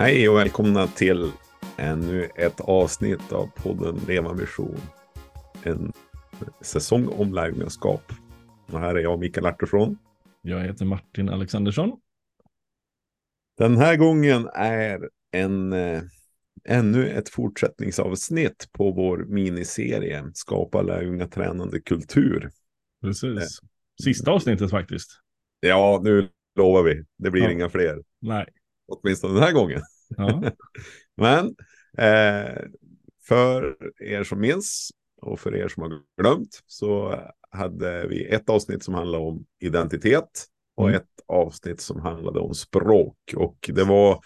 Hej och välkomna till ännu ett avsnitt av podden Leva Mission. En säsong om lärjungaskap. Och här är jag, Mikael Artursson. Jag heter Martin Alexandersson. Den här gången är en, eh, ännu ett fortsättningsavsnitt på vår miniserie Skapa lärjungatränande kultur. Precis. Sista avsnittet faktiskt. Ja, nu lovar vi. Det blir Ja. inga fler. Nej. Åtminstone den här gången. Ja. Men eh, för er som minns och för er som har glömt så hade vi ett avsnitt som handlade om identitet och Mm. ett avsnitt som handlade om språk. Och det var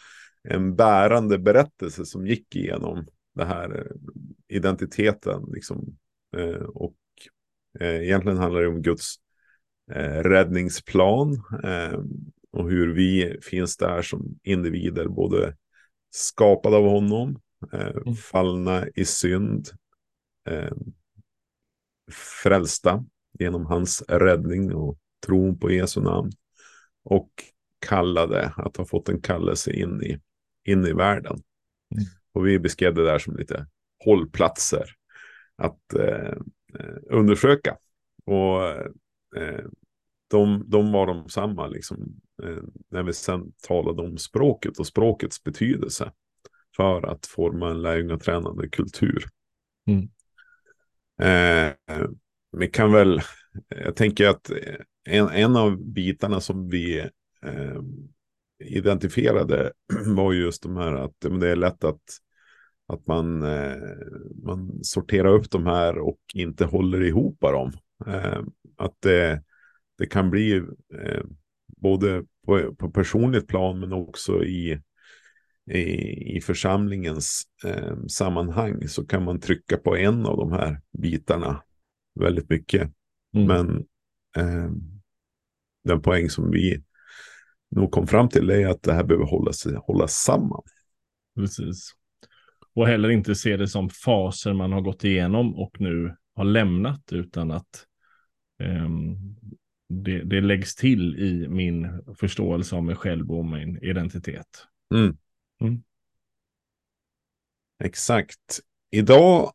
en bärande berättelse som gick igenom det här eh, identiteten. Liksom. Eh, och eh, egentligen handlar det om Guds eh, räddningsplan eh, och hur vi finns där som individer, både skapade av honom, eh, fallna i synd, eh, frälsta genom hans räddning och tron på Jesu namn och kallade att ha fått en kallelse in i, in i världen. Mm. Och vi beskrev det där som lite hållplatser att eh, eh, undersöka. Och eh, de, de var de samma liksom, eh, när vi sen talade om språket och språkets betydelse för att forma en lärjungatränande kultur. Mm. Eh, vi kan väl, jag tänker att en, en av bitarna som vi eh, identifierade var just de här att det är lätt att, att man, eh, man sorterar upp de här och inte håller ihop dem. Eh, att det, det kan bli eh, både på, på personligt plan men också i, i, i församlingens eh, sammanhang så kan man trycka på en av de här bitarna väldigt mycket. Mm. Men eh, den poäng som vi nog kom fram till är att det här behöver hållas, hållas samman. Precis. Och heller inte se det som faser man har gått igenom och nu har lämnat utan att ehm, det, det läggs till i min förståelse av mig själv och min identitet. Mm. Mm. Exakt. Idag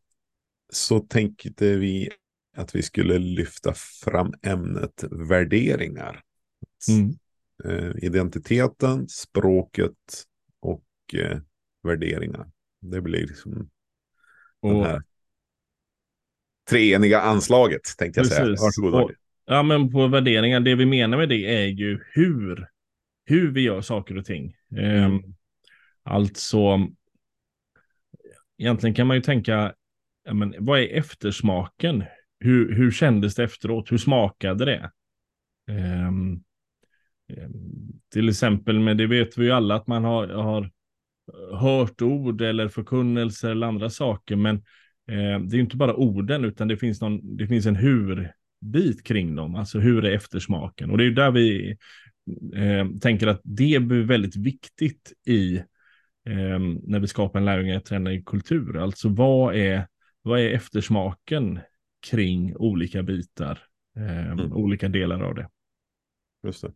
så tänkte vi att vi skulle lyfta fram ämnet värderingar. Mm. Eh, identiteten, språket och eh, värderingar. Det blir liksom Och, här treeniga anslaget tänkte jag säga. Precis. Varsågod. Och-. Ja, men på värderingar, det vi menar med det är ju hur, hur vi gör saker och ting. Mm. Alltså, egentligen kan man ju tänka, ja, men, vad är eftersmaken? Hur, hur kändes det efteråt? Hur smakade det? Ehm, till exempel, men det vet vi ju alla att man har, har hört ord eller förkunnelser eller andra saker, men eh, det är inte bara orden, utan det finns, någon, det finns en hur-bit kring dem, alltså hur är eftersmaken? Och det är ju där vi eh, tänker att det blir väldigt viktigt i eh, när vi skapar en lärjungatränare i kultur. Alltså vad är, vad är eftersmaken kring olika bitar, eh, Mm. olika delar av det? Just det.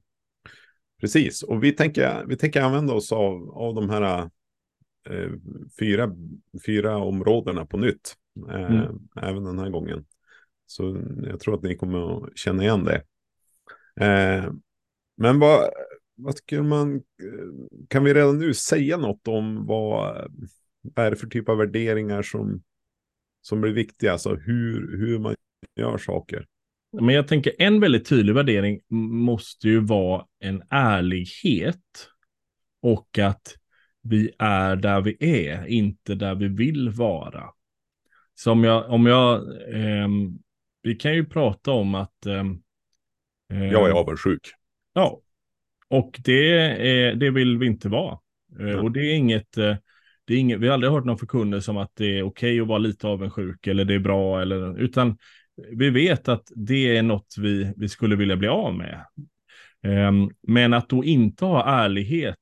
Precis, och vi tänker, vi tänker använda oss av, av de här eh, fyra, fyra områdena på nytt. Eh, Mm. Även den här gången. Så jag tror att ni kommer att känna igen det. Eh, men vad, vad tycker man, eh, kan vi redan nu säga något om vad, vad är det för typ av värderingar som, som blir viktiga? Alltså hur, hur man gör saker. Men jag tänker en väldigt tydlig värdering måste ju vara en ärlighet och att vi är där vi är, inte där vi vill vara. Så om jag, om jag, eh, vi kan ju prata om att ehm, Jag är ehm, avundsjuk. Ja, och det, är, det vill vi inte vara. Eh, Ja. Och det är inget, eh, det är inget, vi har aldrig hört någon förkunnelse om att det är okej att vara lite avundsjuk eller det är bra eller, utan vi vet att det är något vi, vi skulle vilja bli av med. Ehm, Men att då inte ha ärlighet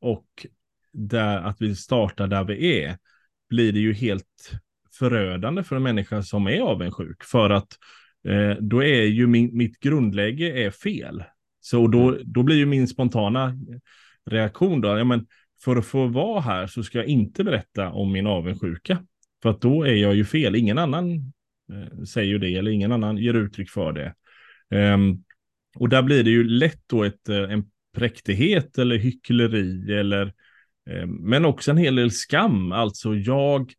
och där, att vi startar där vi är, blir det ju helt förödande för en människa som är avundsjuk. För att eh, då är ju min, mitt grundläge är fel. Så då, då blir ju min spontana reaktion då, ja men för att få vara här så ska jag inte berätta om min avundsjuka. För att då är jag ju fel. Ingen annan eh, säger ju det eller ingen annan ger uttryck för det. Um, och där blir det ju lätt då ett, eh, en präktighet eller hyckleri eller eh, men också en hel del skam. Alltså jag,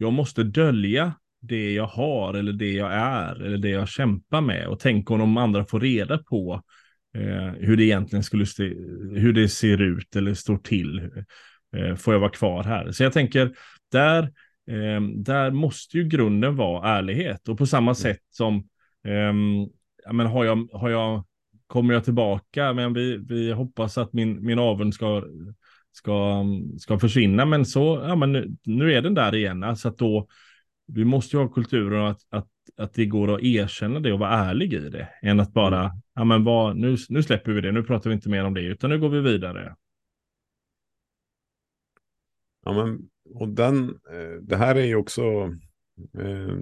jag måste dölja det jag har eller det jag är eller det jag kämpar med. Och tänk om de andra får reda på eh, hur det egentligen skulle se, hur det ser ut eller står till. Eh, får jag vara kvar här? Så jag tänker, där, eh, där måste ju grunden vara ärlighet. Och på samma mm. sätt som, ehm, ja, men har jag, har jag, kommer jag tillbaka, men vi, vi hoppas att min, min avund ska, ska, ska försvinna, men så, ja men nu, nu är den där igen. Alltså att då, vi måste ju ha kulturen att, att, att det går att erkänna det och vara ärlig i det. Än att bara, mm. ja men vad, nu, nu släpper vi det, nu pratar vi inte mer om det, utan nu går vi vidare. Ja men, och den, eh, det här är ju också, eh,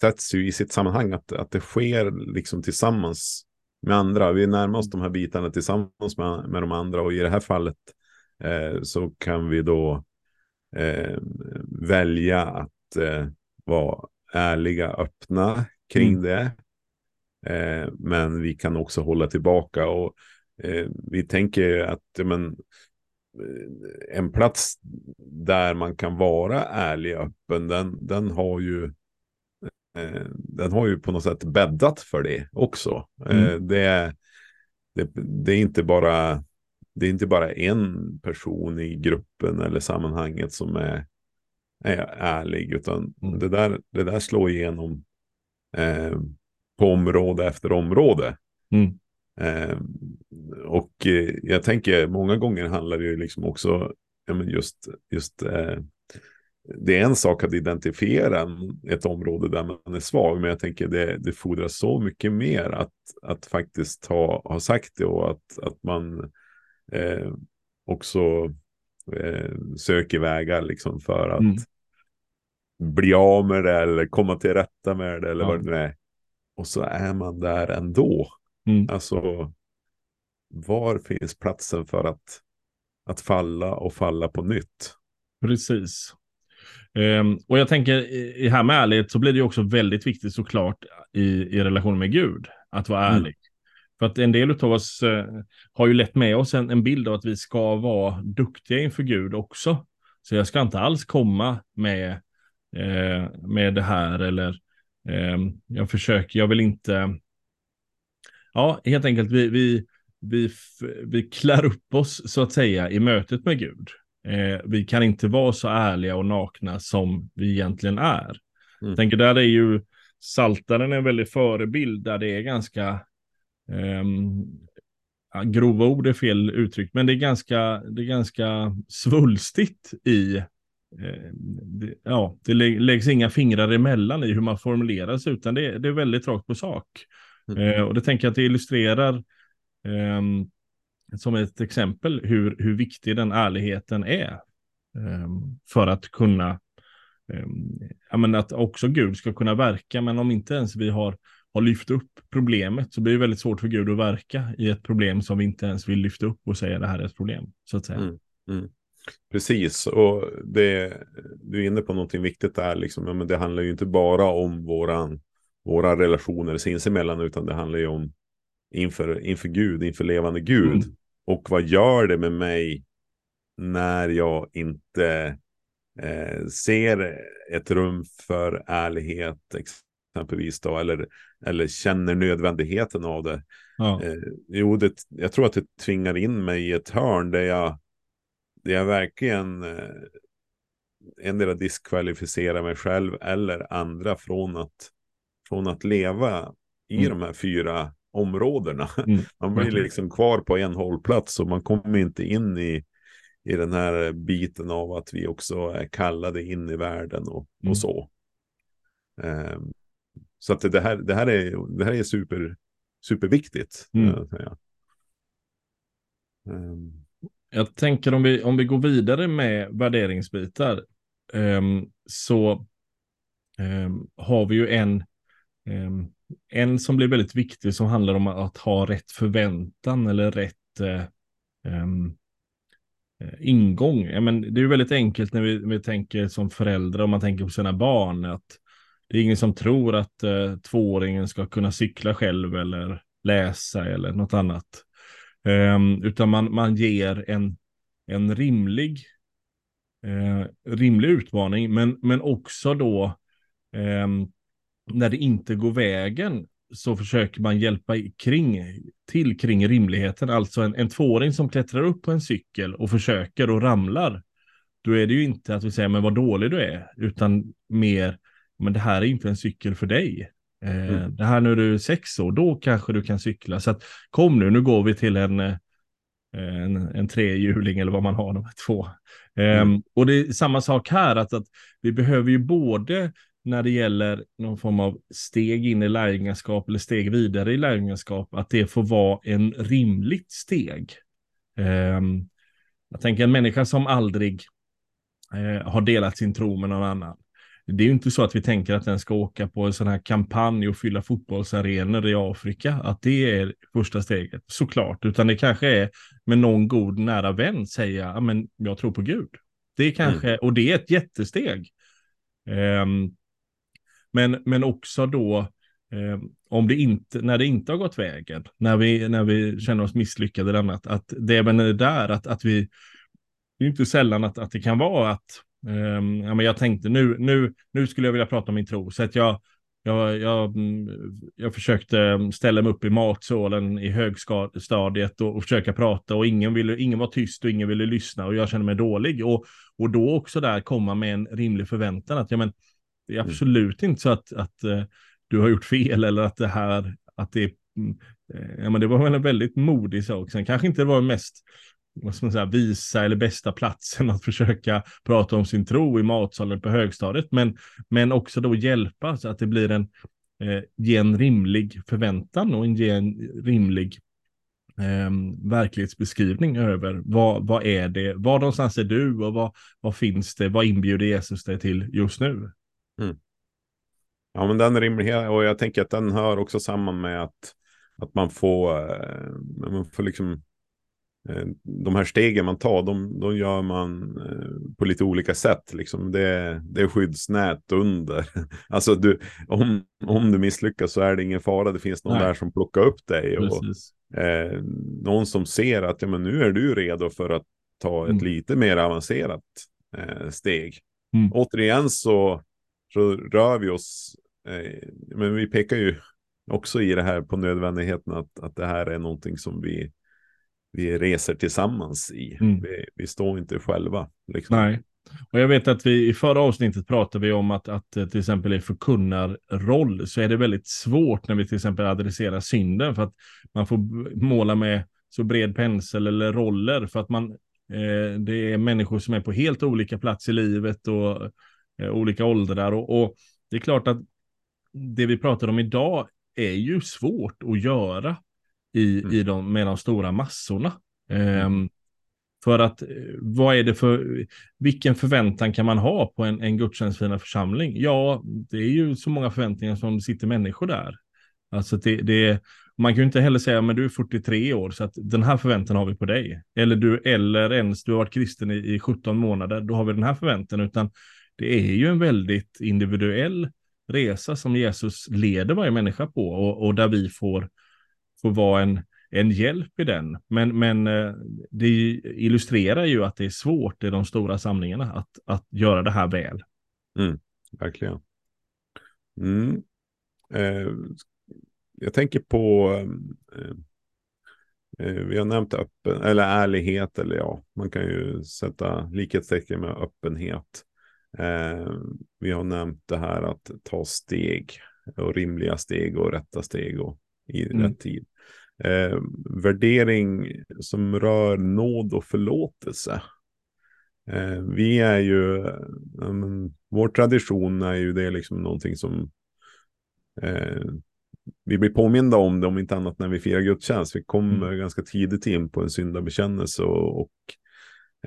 sätts ju i sitt sammanhang, att, att det sker liksom tillsammans med andra. Vi närmar oss de här bitarna tillsammans med, med de andra och i det här fallet eh, så kan vi då eh, välja att eh, vara ärliga, öppna kring mm. det. Eh, men vi kan också hålla tillbaka och eh, vi tänker att men, eh, en plats där man kan vara ärlig och öppen, den, den har ju den har ju på något sätt bäddat för det också. Mm. det, det, det, är inte bara det är inte bara en person i gruppen eller sammanhanget som är, är ärlig, utan mm. det, där, det där slår igenom eh, på område efter område. Mm. Eh, och eh, jag tänker många gånger handlar det ju liksom också ja, men just, just eh, det är en sak att identifiera ett område där man är svag, men jag tänker det, det fordras så mycket mer att, att faktiskt ha, ha sagt det och att, att man eh, också eh, söker vägar liksom för att mm. bli av med det eller komma till rätta med det eller ja. vad det nu är. Och så är man där ändå. Mm. Alltså, var finns platsen för att, att falla och falla på nytt? Precis. Um, och jag tänker i här med ärlighet så blir det också väldigt viktigt såklart i, i relation med Gud att vara mm. ärlig. För att en del av oss eh, har ju lett med oss en, en, bild av att vi ska vara duktiga inför Gud också. Så jag ska inte alls komma med, eh, med det här eller eh, jag försöker, jag vill inte. Ja, helt enkelt vi, vi, vi, vi klär upp oss så att säga i mötet med Gud. Eh, vi kan inte vara så ärliga och nakna som vi egentligen är. Mm. Jag tänker där är ju Saltaren en väldigt förebild där det är ganska ja, grova ord är fel uttryck, men det är ganska, det är ganska svulstigt i eh, det, ja, det läggs inga fingrar emellan i hur man formulerar sig, utan det, det är väldigt rakt på sak. Mm. Eh, och det tänker jag att det illustrerar eh, som ett exempel hur, hur viktig den ärligheten är. Ehm, för att kunna, ehm, ja men att också Gud ska kunna verka, men om inte ens vi har har lyft upp problemet så blir det väldigt svårt för Gud att verka i ett problem som vi inte ens vill lyfta upp och säga det här är ett problem. Så att säga. Mm, mm. Precis, och det, du är inne på någonting viktigt där. Liksom. Ja, men det handlar ju inte bara om våran, våra relationer sinsemellan, utan det handlar ju om inför, inför Gud, inför levande Gud. Mm. Och vad gör det med mig när jag inte eh, ser ett rum för ärlighet, exempelvis då, eller, eller känner nödvändigheten av det. Ja. Eh, jo, det, jag tror att det tvingar in mig i ett hörn där jag, där jag verkligen eh, endera diskvalificerar mig själv eller andra från att, från att leva i mm. de här fyra områdena. Mm. Man blir liksom kvar på en hållplats och man kommer inte in i, i den här biten av att vi också är kallade in i världen och, mm. och så. Um, så att det här, det här är, det här är super, superviktigt. Mm. Jag, um. jag tänker om vi, om vi går vidare med värderingsbitar um, så har vi ju en, Ehm, en som blir väldigt viktig som handlar om att ha rätt förväntan eller rätt eh, ehm, eh ingång. Ja, men det är ju väldigt enkelt när vi, vi tänker som föräldrar och man tänker på sina barn. att Det är ingen som tror att eh, tvååringen ska kunna cykla själv eller läsa eller något annat. Eh, utan man, man ger en, en rimlig, eh, rimlig utmaning, men, men också då eh, när det inte går vägen så försöker man hjälpa kring, till kring rimligheten. Alltså en, en tvååring som klättrar upp på en cykel och försöker och ramlar. Då är det ju inte att vi säger men vad dålig du är, utan mer men det här är inte en cykel för dig. Eh, mm. Det här när du är sex år, då kanske du kan cykla. Så att, kom nu, nu går vi till en, eh, en, en trehjuling eller vad man har, de här två. Mm. Um, och det är samma sak här, att, att vi behöver ju både när det gäller någon form av steg in i lärjungaskap eller steg vidare i lärjungaskap, att det får vara en rimligt steg. Um, jag tänker en människa som aldrig uh, har delat sin tro med någon annan, det är ju inte så att vi tänker att den ska åka på en sån här kampanj och fylla fotbollsarenor i Afrika, att det är första steget, såklart, utan det kanske är med någon god nära vän säga, men jag tror på Gud. Det är kanske, mm. och det är ett jättesteg. Um, men, men också då, eh, om det inte, när det inte har gått vägen, när vi, när vi känner oss misslyckade eller annat, att det är där att, att vi, det är inte sällan att, att det kan vara att Um, ja, men jag tänkte nu, nu, nu skulle jag vilja prata om min tro. Så att jag, jag, jag, jag försökte ställa mig upp i matsalen i högstadiet och, och försöka prata och ingen, ville, ingen var tyst och ingen ville lyssna och jag kände mig dålig. Och, och då också där komma med en rimlig förväntan att ja, men, det är mm. absolut mm. inte så att, att uh, du har gjort fel eller att det här, att det mm, eh, Ja, men det var väl en väldigt modig sak. Sen kanske inte det var mest vad ska man säga, visa eller bästa platsen att försöka prata om sin tro i matsalen på högstadiet, men, men också då hjälpa så att det blir en, eh, ge en rimlig förväntan och en, ge en rimlig eh, verklighetsbeskrivning över vad, vad är det, var någonstans är du och vad, vad finns det, vad inbjuder Jesus dig till just nu? Mm. Ja, men den rimligheten, och jag tänker att den hör också samman med att, att man får, eh, man får liksom Eh, de här stegen man tar, de, de gör man eh, på lite olika sätt. Liksom. Det, det är skyddsnät under. Alltså du, om, om du misslyckas så är det ingen fara. Det finns någon Nej. där som plockar upp dig. Och, eh, någon som ser att ja, men nu är du redo för att ta ett mm. lite mer avancerat eh, steg. Mm. Återigen så, så rör vi oss, eh, men vi pekar ju också i det här på nödvändigheten att, att det här är någonting som vi vi reser tillsammans i. Mm. Vi, vi, står inte själva. Liksom. Nej. Och jag vet att vi i förra avsnittet pratade vi om att, att eh, till exempel i förkunnarroll så är det väldigt svårt när vi till exempel adresserar synden för att man får måla med så bred pensel eller roller för att man eh, det är människor som är på helt olika plats i livet och olika åldrar och, och det är klart att det vi pratar om idag är ju svårt att göra i, mm. i de, med de stora massorna. Um, för att eh, vad är det för, vilken förväntan kan man ha på en, en gudstjänstfirande församling? Ja, det är ju så många förväntningar som sitter människor där. Alltså det, det, man kan ju inte heller säga, men du är 43 år, så att den här förväntan har vi på dig. Eller du, eller ens du har varit kristen i, i 17 månader, då har vi den här förväntan, utan det är ju en väldigt individuell resa som Jesus leder varje människa på och, och där vi får får vara en, en hjälp i den. Men, men eh, det illustrerar ju att det är svårt i de stora samlingarna att, att göra det här väl. Mm, verkligen. Mm. Eh, jag tänker på, eh, eh, vi har nämnt öppen, eller ärlighet, eller ja, man kan ju sätta likhetstecken med öppenhet. Eh, vi har nämnt det här att ta steg och rimliga steg och rätta steg och i mm. rätt tid. Eh, värdering som rör nåd och förlåtelse. Eh, vi är ju, eh, vår tradition är ju det liksom någonting som eh, vi blir påminda om det, om inte annat när vi firar gudstjänst. Vi kommer mm. ganska tidigt in på en syndabekännelse och, och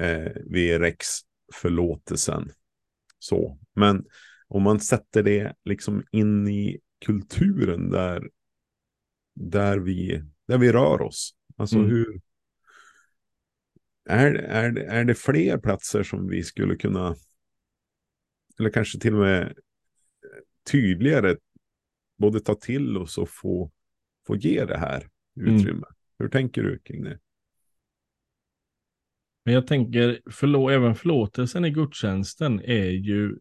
eh, vi räcks förlåtelsen. Så, men om man sätter det liksom in i kulturen där där vi, där vi rör oss. Alltså mm. hur, är, är, är det fler platser som vi skulle kunna, eller kanske till och med tydligare, både ta till oss och få, få ge det här utrymme? Mm. Hur tänker du kring det? Men jag tänker, förlå även förlåtelsen i gudstjänsten är ju,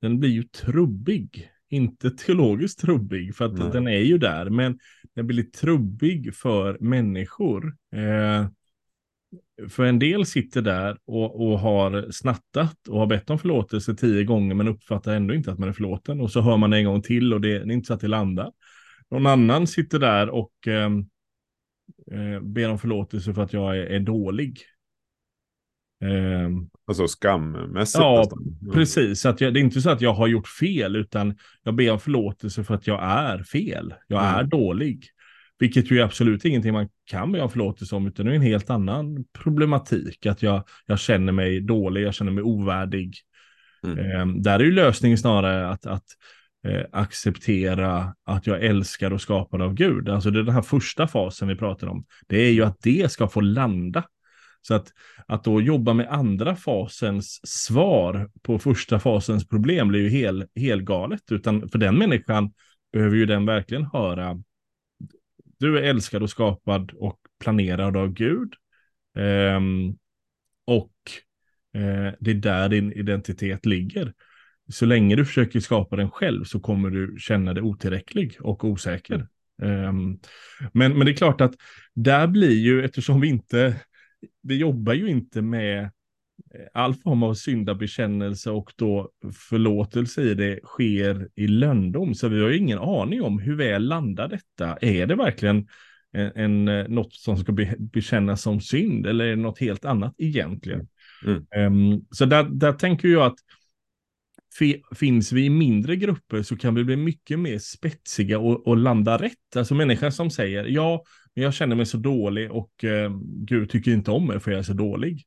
den blir ju trubbig. Inte teologiskt trubbig, för att Nej. den är ju där, men den blir trubbig för människor. Eh, för en del sitter där och, och har snattat och har bett om förlåtelse tio gånger men uppfattar ändå inte att man är förlåten. Och så hör man en gång till och det, det är inte så att det landar. Någon annan sitter där och eh, eh, ber om förlåtelse för att jag är, är dålig. Eh, alltså skammässigt? Ja, nästan. precis. Att jag, det är inte så att jag har gjort fel, utan jag ber om förlåtelse för att jag är fel. Jag mm. är dålig. Vilket ju är absolut ingenting man kan be om förlåtelse om, utan det är en helt annan problematik. Att jag, jag känner mig dålig, jag känner mig ovärdig. Mm. Eh, där är ju lösningen snarare att, att eh, acceptera att jag älskar och skapad av Gud. Alltså det är den här första fasen vi pratar om. Det är ju att det ska få landa. Så att, att då jobba med andra fasens svar på första fasens problem blir ju hel, helgalet. Utan för den människan behöver ju den verkligen höra du är älskad och skapad och planerad av Gud. Eh, och eh, det är där din identitet ligger så länge du försöker skapa den själv så kommer du känna dig otillräcklig och osäker. Um, men, men det är klart att där blir ju, eftersom vi inte, vi jobbar ju inte med eh, all form av syndabekännelse och då förlåtelse i det sker i löndom. Så vi har ju ingen aning om hur väl landar detta. Är det verkligen en, en, eh, något som ska be, bekännas som synd eller är det något helt annat egentligen? Mm. Um, så där, där tänker jag att finns vi i mindre grupper så kan vi bli mycket mer spetsiga och, och landa rätt. Alltså människan som säger ja, men jag känner mig så dålig och eh, Gud tycker inte om mig för jag är så dålig.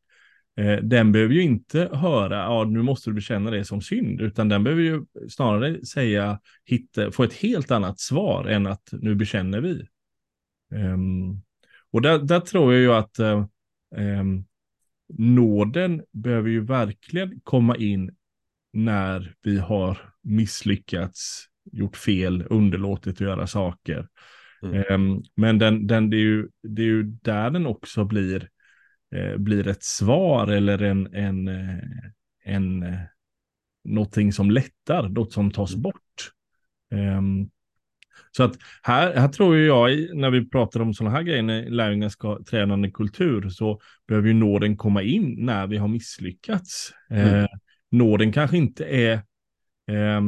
Eh, den behöver ju inte höra, ja nu måste du bekänna det som synd, utan den behöver ju snarare säga, hitta, få ett helt annat svar än att nu bekänner vi. Um, och där, där, tror jag ju att um, nåden behöver ju verkligen komma in när vi har misslyckats, gjort fel, underlåtit att göra saker. Mm. Um, men den, den, det, är ju, det är ju där den också blir, eh, blir ett svar eller en, en, eh, en, eh, någonting som lättar, något som tas mm. bort. Um, så att här, här tror jag, när vi pratar om sådana här grejer, när lärjungar ska träna en kultur, så behöver ju nåden komma in när vi har misslyckats. Mm. Eh, nåden kanske inte är eh,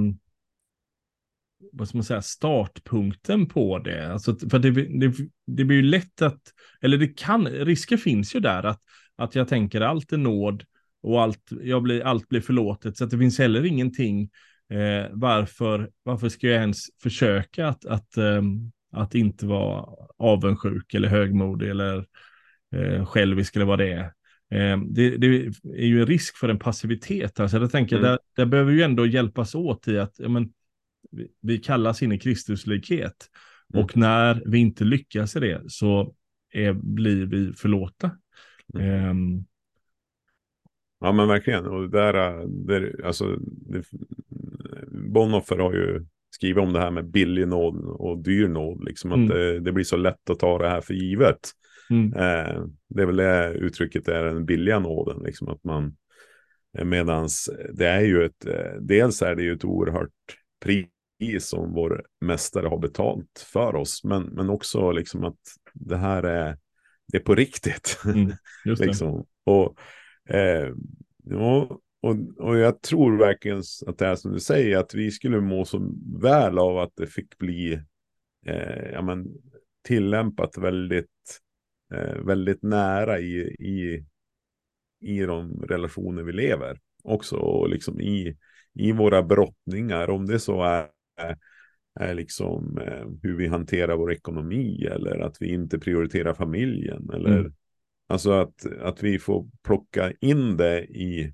vad ska man säga, startpunkten på det. Alltså, för det, det, det blir ju lätt att, eller det kan, risker finns ju där att, att jag tänker allt är nåd och allt, jag blir, allt blir förlåtet. Så att det finns heller ingenting, eh, varför, varför ska jag ens försöka att, att, eh, att inte vara avundsjuk eller högmodig eller eh, självisk eller vad det är. Eh, det, det, är ju en risk för en passivitet. Alltså jag tänker, mm. där, där behöver vi ändå hjälpas åt i att ja, men, vi, vi kallas in i Kristuslikhet. Mm. Och när vi inte lyckas i det så är, blir vi förlåta. Mm. Um, ja men verkligen. Och där, där alltså, det, Bonhoeffer har ju skrivit om det här med billig nåd och dyr nåd. Liksom att mm. det, det, blir så lätt att ta det här för givet. Mm. Eh, det är väl det uttrycket är den billiga nåden. Liksom att man, eh, medans det är ju ett, eh, dels är det ju ett oerhört pris som vår mästare har betalt för oss. Men, men också liksom att det här är, det är på riktigt. Mm, liksom. och, eh, och, och, och jag tror verkligen att det är som du säger, att vi skulle må så väl av att det fick bli eh, ja, men, tillämpat väldigt väldigt nära i, i, i de relationer vi lever. Också och liksom i, i våra brottningar, om det så är, är liksom eh, hur vi hanterar vår ekonomi eller att vi inte prioriterar familjen. Eller, mm. Alltså att, att vi får plocka in det i,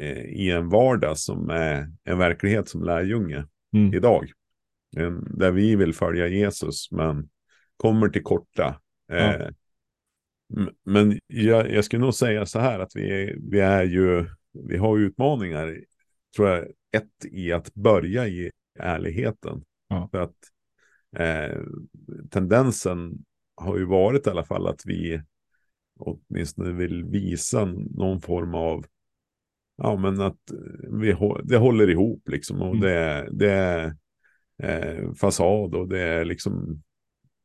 eh, i en vardag som är en verklighet som lärjunge mm. idag. Där vi vill följa Jesus men kommer till korta Ja. Eh, Men jag, jag skulle nog säga så här att vi, är, vi är ju, vi har utmaningar, tror jag, ett i att börja i ärligheten. Ja. För att eh, tendensen har ju varit i alla fall att vi åtminstone vill visa någon form av ja men att vi, det håller ihop liksom och mm. det, det är eh, fasad och det är liksom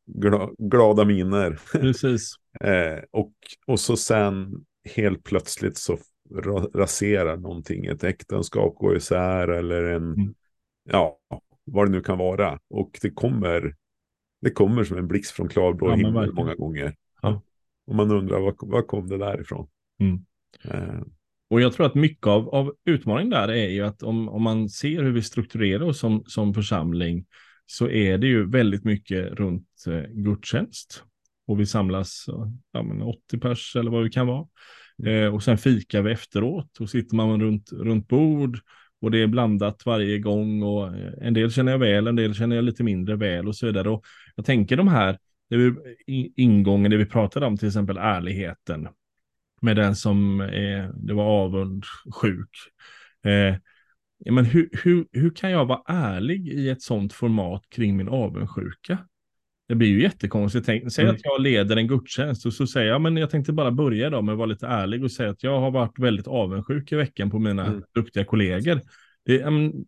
gla, glada miner. Precis. eh, och, och så sen helt plötsligt så raserar någonting, ett äktenskap går isär eller en, mm. ja, vad det nu kan vara. Och det kommer, det kommer som en blixt från klarblå ja, himmel många gånger. Ja. Och man undrar, var, var kom det därifrån? Mm. Eh. Och jag tror att mycket av, av utmaningen där är ju att om, om man ser hur vi strukturerar oss som, som församling så är det ju väldigt mycket runt eh, gudstjänst. Och vi samlas ja, men 80 pers eller vad det kan vara. Mm. Eh, och sen fikar vi efteråt och sitter man runt, runt bord och det är blandat varje gång och eh, en del känner jag väl, en del känner jag lite mindre väl och så vidare. Och jag tänker de här det vi, ingången, det vi pratade om, till exempel ärligheten med den som är, det var avundsjuk. Eh, men hur, hur, hur kan jag vara ärlig i ett sånt format kring min avundsjuka? Det blir ju jättekonstigt. Tänk, säg mm. att jag leder en gudstjänst och så säger jag, men jag tänkte bara börja då med att vara lite ärlig och säga att jag har varit väldigt avundsjuk i veckan på mina mm. duktiga kollegor. Det, um,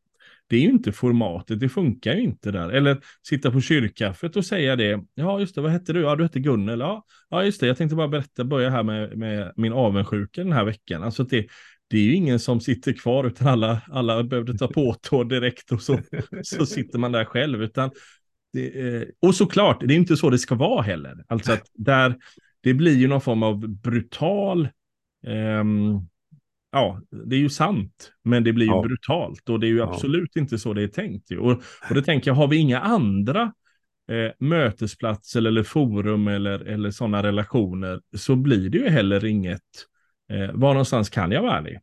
det är ju inte formatet, det funkar ju inte där. Eller sitta på kyrkkaffet och säga det. Ja, just det, vad hette du? Ja, du hette Gunnel. Ja, ja just det, jag tänkte bara berätta, börja här med, med min avundsjuka den här veckan. Alltså det, det är ju ingen som sitter kvar, utan alla, alla behövde ta på tå direkt och så, så sitter man där själv. Utan det, eh, och såklart, det är inte så det ska vara heller. Alltså att där, det blir ju någon form av brutal, um, ja, det är ju sant, men det blir ju ja. brutalt och det är ju absolut ja. inte så det är tänkt. Och, och det tänker jag, har vi inga andra eh, mötesplatser eller forum eller, eller sådana relationer så blir det ju heller inget, eh, var någonstans kan jag vara ärlig?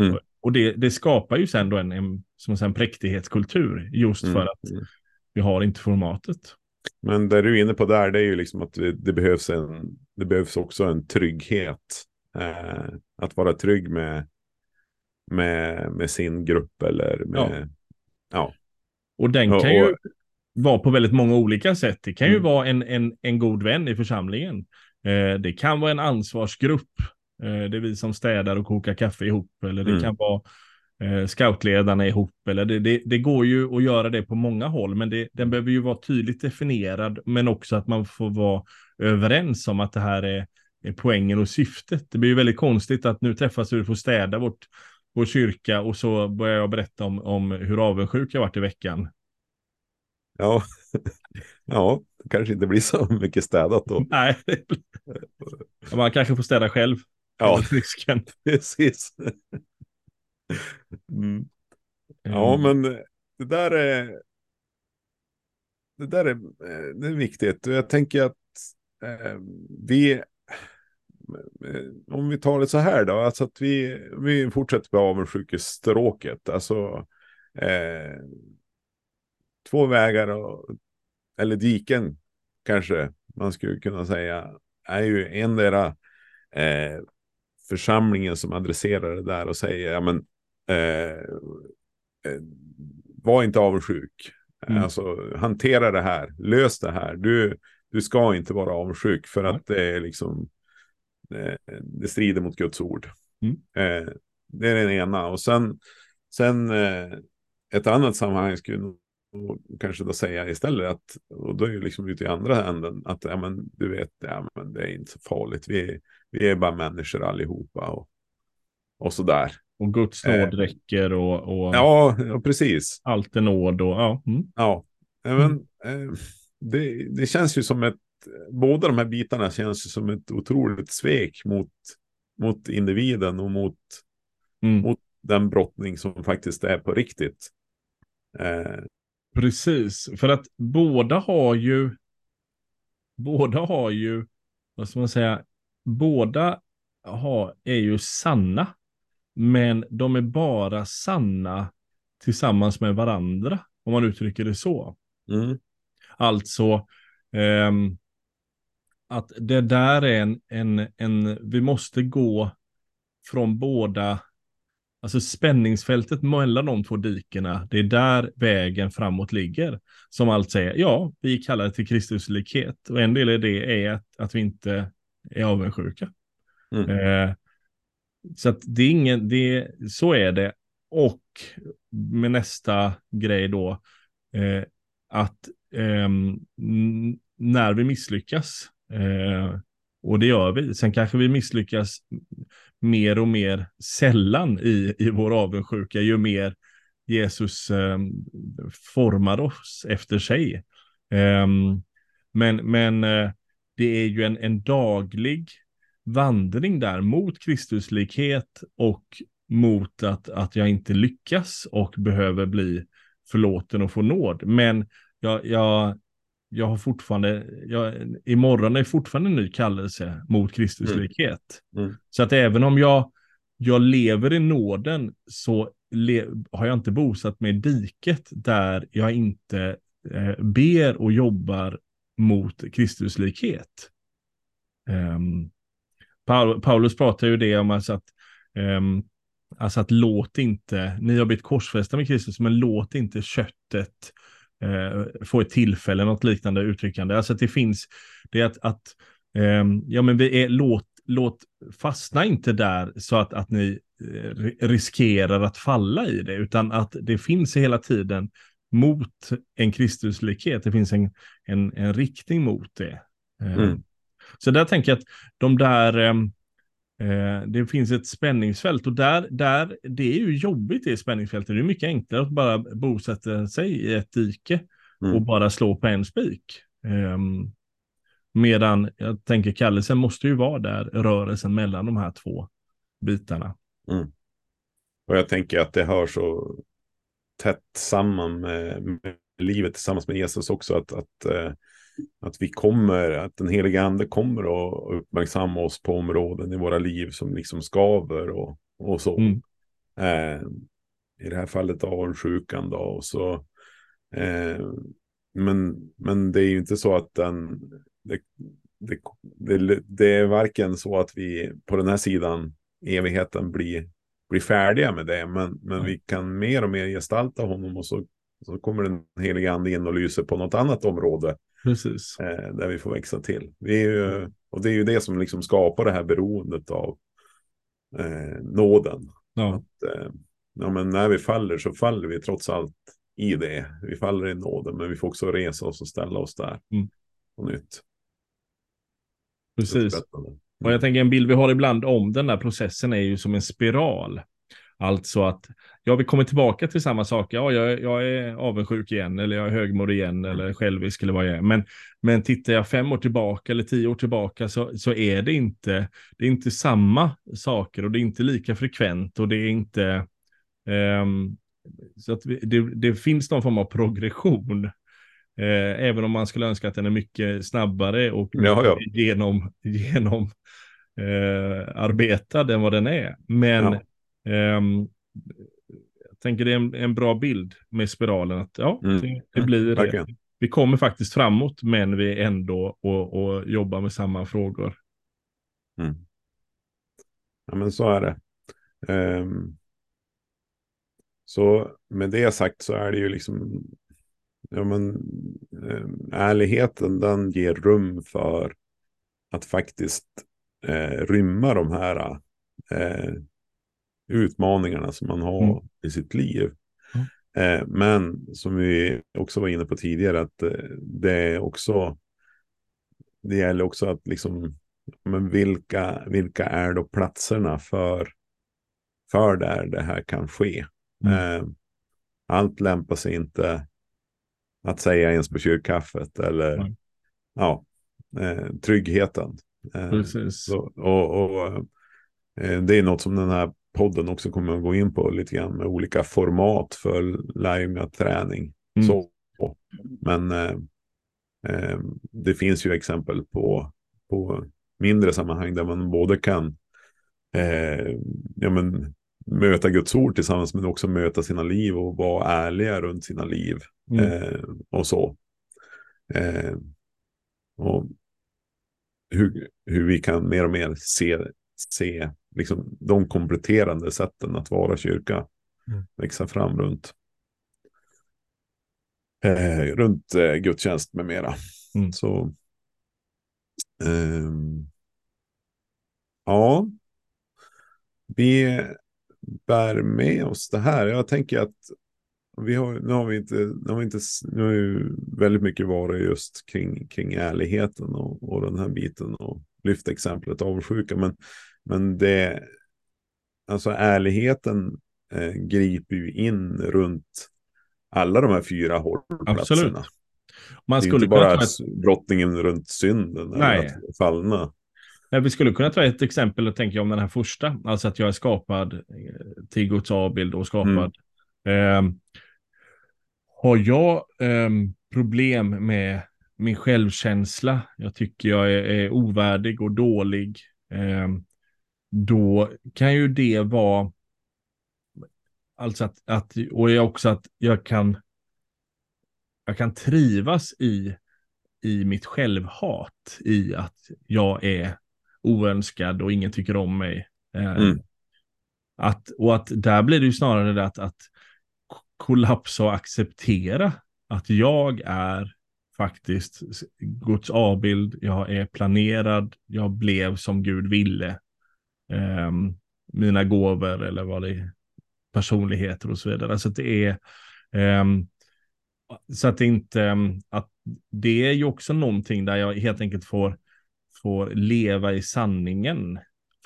Mm. Och, och det, det, skapar ju sen då en, en, som en präktighetskultur just mm. för att mm. vi har inte formatet. Men det du är inne på där, det är ju liksom att det, behövs, en, det behövs också en trygghet Eh, att vara trygg med, med, med sin grupp eller med... Ja. ja. Och den kan och, ju vara på väldigt många olika sätt. Det kan mm. ju vara en, en, en god vän i församlingen. Eh, det kan vara en ansvarsgrupp. Eh, det är vi som städar och kokar kaffe ihop. Eller det mm. kan vara eh, scoutledarna ihop. Eller det, det, det, går ju att göra det på många håll, men det, den behöver ju vara tydligt definierad, men också att man får vara överens om att det här är poängen och syftet. Det blir ju väldigt konstigt att nu träffas vi och får städa vårt, vår kyrka och så börjar jag berätta om, om hur avundsjuk jag varit i veckan. Ja, ja, det kanske inte blir så mycket städat då. Nej, man kanske får städa själv. Ja, precis. Mm. Ja, mm. men det där är det där är, eh, det är viktigt. Jag tänker att eh, vi Eh, om vi tar det så här då, alltså att vi, vi fortsätter med avundsjukestråket. Alltså eh, två vägar och, eller diken kanske man skulle kunna säga är ju en där eh, församlingen som adresserar det där och säger ja men eh, eh, var inte avundsjuk. Mm. Alltså hantera det här, lös det här. Du, du ska inte vara avundsjuk för att det är liksom Eh, det strider mot Guds ord. Mm. Eh, det är den ena. Och sen, sen eh, ett annat sammanhang skulle kanske då säga istället att, och då är ju liksom ute i andra änden, att ja, men, du vet, ja, men det är inte så farligt. Vi, vi är bara människor allihopa och, och sådär. Och Guds nåd eh, räcker och, och ja, ja, precis. Allt är nåd och ja. Mm. Ja, men eh, det, det känns ju som ett båda de här bitarna känns som ett otroligt svek mot, mot individen och mot, mm. mot den brottning som faktiskt är på riktigt. Eh. Precis, för att båda har ju, båda har ju, vad ska man säga, båda har, är ju sanna, men de är bara sanna tillsammans med varandra, om man uttrycker det så. Mm. Alltså, um, att det där är en, en, en, vi måste gå från båda, alltså spänningsfältet mellan de två dikena, det är där vägen framåt ligger. Som allt säger, ja, vi kallar det till Kristuslikhet och en del av det är att, att vi inte är avundsjuka. Mm. Eh, så att det är ingen, det, så är det. Och med nästa grej då, eh, att eh, när vi misslyckas, eh, och det gör vi, sen kanske vi misslyckas mer och mer sällan i, i vår avundsjuka, ju mer Jesus eh, formar oss efter sig. Ehm, men men eh, det är ju en, en daglig vandring där mot Kristuslikhet och mot att, att jag inte lyckas och behöver bli förlåten och få nåd. Men jag, jag, jag har fortfarande, jag, imorgon är fortfarande en ny kallelse mot Kristuslikhet. Mm. Mm. Så att även om jag, jag lever i nåden så le, har jag inte bosatt mig i diket där jag inte eh, ber och jobbar mot Kristuslikhet. Um, Paulus pratar ju det om alltså att, um, alltså att låt inte, ni har blivit korsfästa med Kristus, men låt inte köttet uh, få ett tillfälle, något liknande uttryckande. Alltså att det finns, det är att, att um, ja men vi är, låt, låt, fastna inte där så att, att ni eh, riskerar att falla i det, utan att det finns hela tiden mot en Kristuslikhet. Det finns en, en, en riktning mot det. Mm. Så där tänker jag att de där, ehm, eh, det finns ett spänningsfält och där, där, det är ju jobbigt det spänningsfältet. Det är mycket enklare att bara bosätta sig i ett dike mm. och bara slå på en spik. Eh, medan jag tänker kallelsen måste ju vara där, rörelsen mellan de här två bitarna. Mm. Och jag tänker att det hör så tätt samman med, med livet tillsammans med Jesus också. Att, att eh, att vi kommer, att den heliga ande kommer att uppmärksamma oss på områden i våra liv som liksom skaver och, och så. Mm. Eh, I det här fallet avundsjukan då. Och så, eh, men, men det är ju inte så att den, det, det, det, det, är varken så att vi på den här sidan evigheten blir, blir färdiga med det. Men, men mm. vi kan mer och mer gestalta honom och så, så kommer den heliga ande in och lyser på något annat område Precis. Eh, där vi får växa till. Vi är ju, och det är ju det som liksom skapar det här beroendet av eh, nåden. Ja. Att, eh, ja, men när vi faller så faller vi trots allt i det. Vi faller i nåden, men vi får också resa oss och ställa oss där mm. på nytt. Precis. Och jag tänker en bild vi har ibland om den där processen är ju som en spiral. Alltså att, ja vi kommer tillbaka till samma sak, ja jag, jag är avundsjuk igen, eller jag är högmodig igen, eller självisk eller vad jag är. Men, men tittar jag fem år tillbaka eller tio år tillbaka så, så är det inte, det är inte samma saker och det är inte lika frekvent och det är inte, um, så att vi, det, det finns någon form av progression. Eh, även om man skulle önska att den är mycket snabbare och ja, ja. genom, genom eh, arbetad än vad den är. Men ja. Um, jag tänker det är en, en, bra bild med spiralen. Att ja, mm. det, det, blir det. Vi kommer faktiskt framåt, men vi är ändå och, och jobbar med samma frågor. Mm. Ja, men så är det. Um, så med det sagt så är det ju liksom, ja men um, ärligheten den ger rum för att faktiskt uh, rymma de här uh, utmaningarna som man har mm. i sitt liv. Mm. Eh, men som vi också var inne på tidigare, att eh, det är också, det gäller också att liksom, men vilka, vilka är då platserna för, för där det här kan ske? Mm. Eh, allt lämpar sig inte att säga ens på kyrkkaffet eller mm. ja, eh, tryggheten. Eh, Precis. Så, och, och eh, det är något som den här podden också kommer att gå in på lite grann med olika format för live-träning. Mm. Så. Men eh, eh, det finns ju exempel på, på mindre sammanhang där man både kan eh, ja, men, möta Guds ord tillsammans men också möta sina liv och vara ärliga runt sina liv mm. eh, och så. Eh, och hur, hur vi kan mer och mer se, se liksom, de kompletterande sätten att vara kyrka mm. växa fram runt, eh, runt eh, gudstjänst med mera. Mm. Så, eh, ja, vi bär med oss det här. Jag tänker att vi har, nu har vi inte, nu har vi inte, nu har ju väldigt mycket varit just kring, kring ärligheten och, och den här biten och lyft exemplet avundsjuka. Men, men det, alltså ärligheten eh, griper ju in runt alla de här fyra hållplatserna. Absolut. Man skulle det är inte bara ett... brottningen runt synden. Nej. fallna. Vi skulle kunna ta ett exempel och tänka om den här första, alltså att jag är skapad eh, till Guds avbild och skapad. Mm. Eh, har jag eh, problem med min självkänsla, jag tycker jag är, är ovärdig och dålig, eh, då kan ju det vara, alltså att, att och jag också att jag kan, jag kan trivas i, i mitt självhat, i att jag är oönskad och ingen tycker om mig. Eh, mm. Att, och att där blir det ju snarare det att, att kollapsa och acceptera att jag är faktiskt Guds avbild, jag är planerad, jag blev som Gud ville. Um, mina gåvor eller vad det är, personligheter och så vidare. Så att det är, um, så att det inte, um, att det är ju också någonting där jag helt enkelt får, får leva i sanningen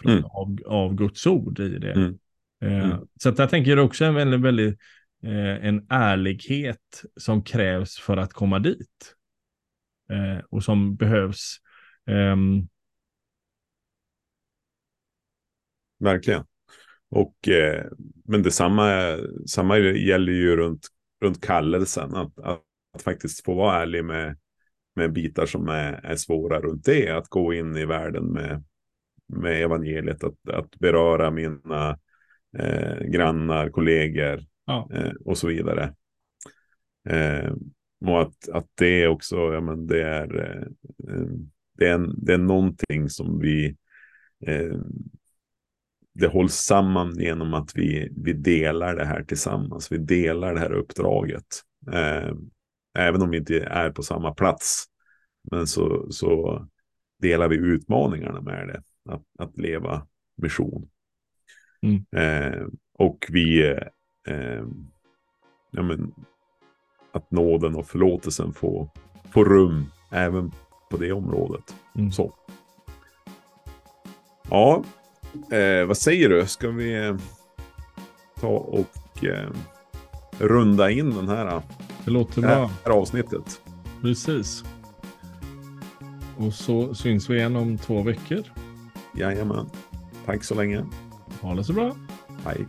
från, mm. av, av Guds ord i det. Mm. Uh, mm. Så att jag tänker också en väldigt, väldigt eh, en ärlighet som krävs för att komma dit. Eh, och som behövs. Um... Verkligen. Och, eh, men detsamma samma gäller ju runt, runt kallelsen. Att, att, att, faktiskt få vara ärlig med, med bitar som är, är svåra runt det. Att gå in i världen med, med evangeliet. Att, att beröra mina eh, grannar, kollegor, ja. eh, och så vidare. Eh, och att, att det också, ja men det är, eh, det är, det är någonting som vi, eh, det hålls samman genom att vi, vi delar det här tillsammans. Vi delar det här uppdraget. Eh, även om vi inte är på samma plats. Men så, så delar vi utmaningarna med det. Att, att leva mission. Mm. Eh, och vi eh, ja, men, att nåden och förlåtelsen får, får rum även på det området. Mm. Så. Ja, eh, vad säger du? Ska vi eh, ta och eh, runda in den här, det låter det här, bra. avsnittet? Precis. Och så syns vi igen om två veckor. Jajamän. Tack så länge. Ha det så bra. Hej.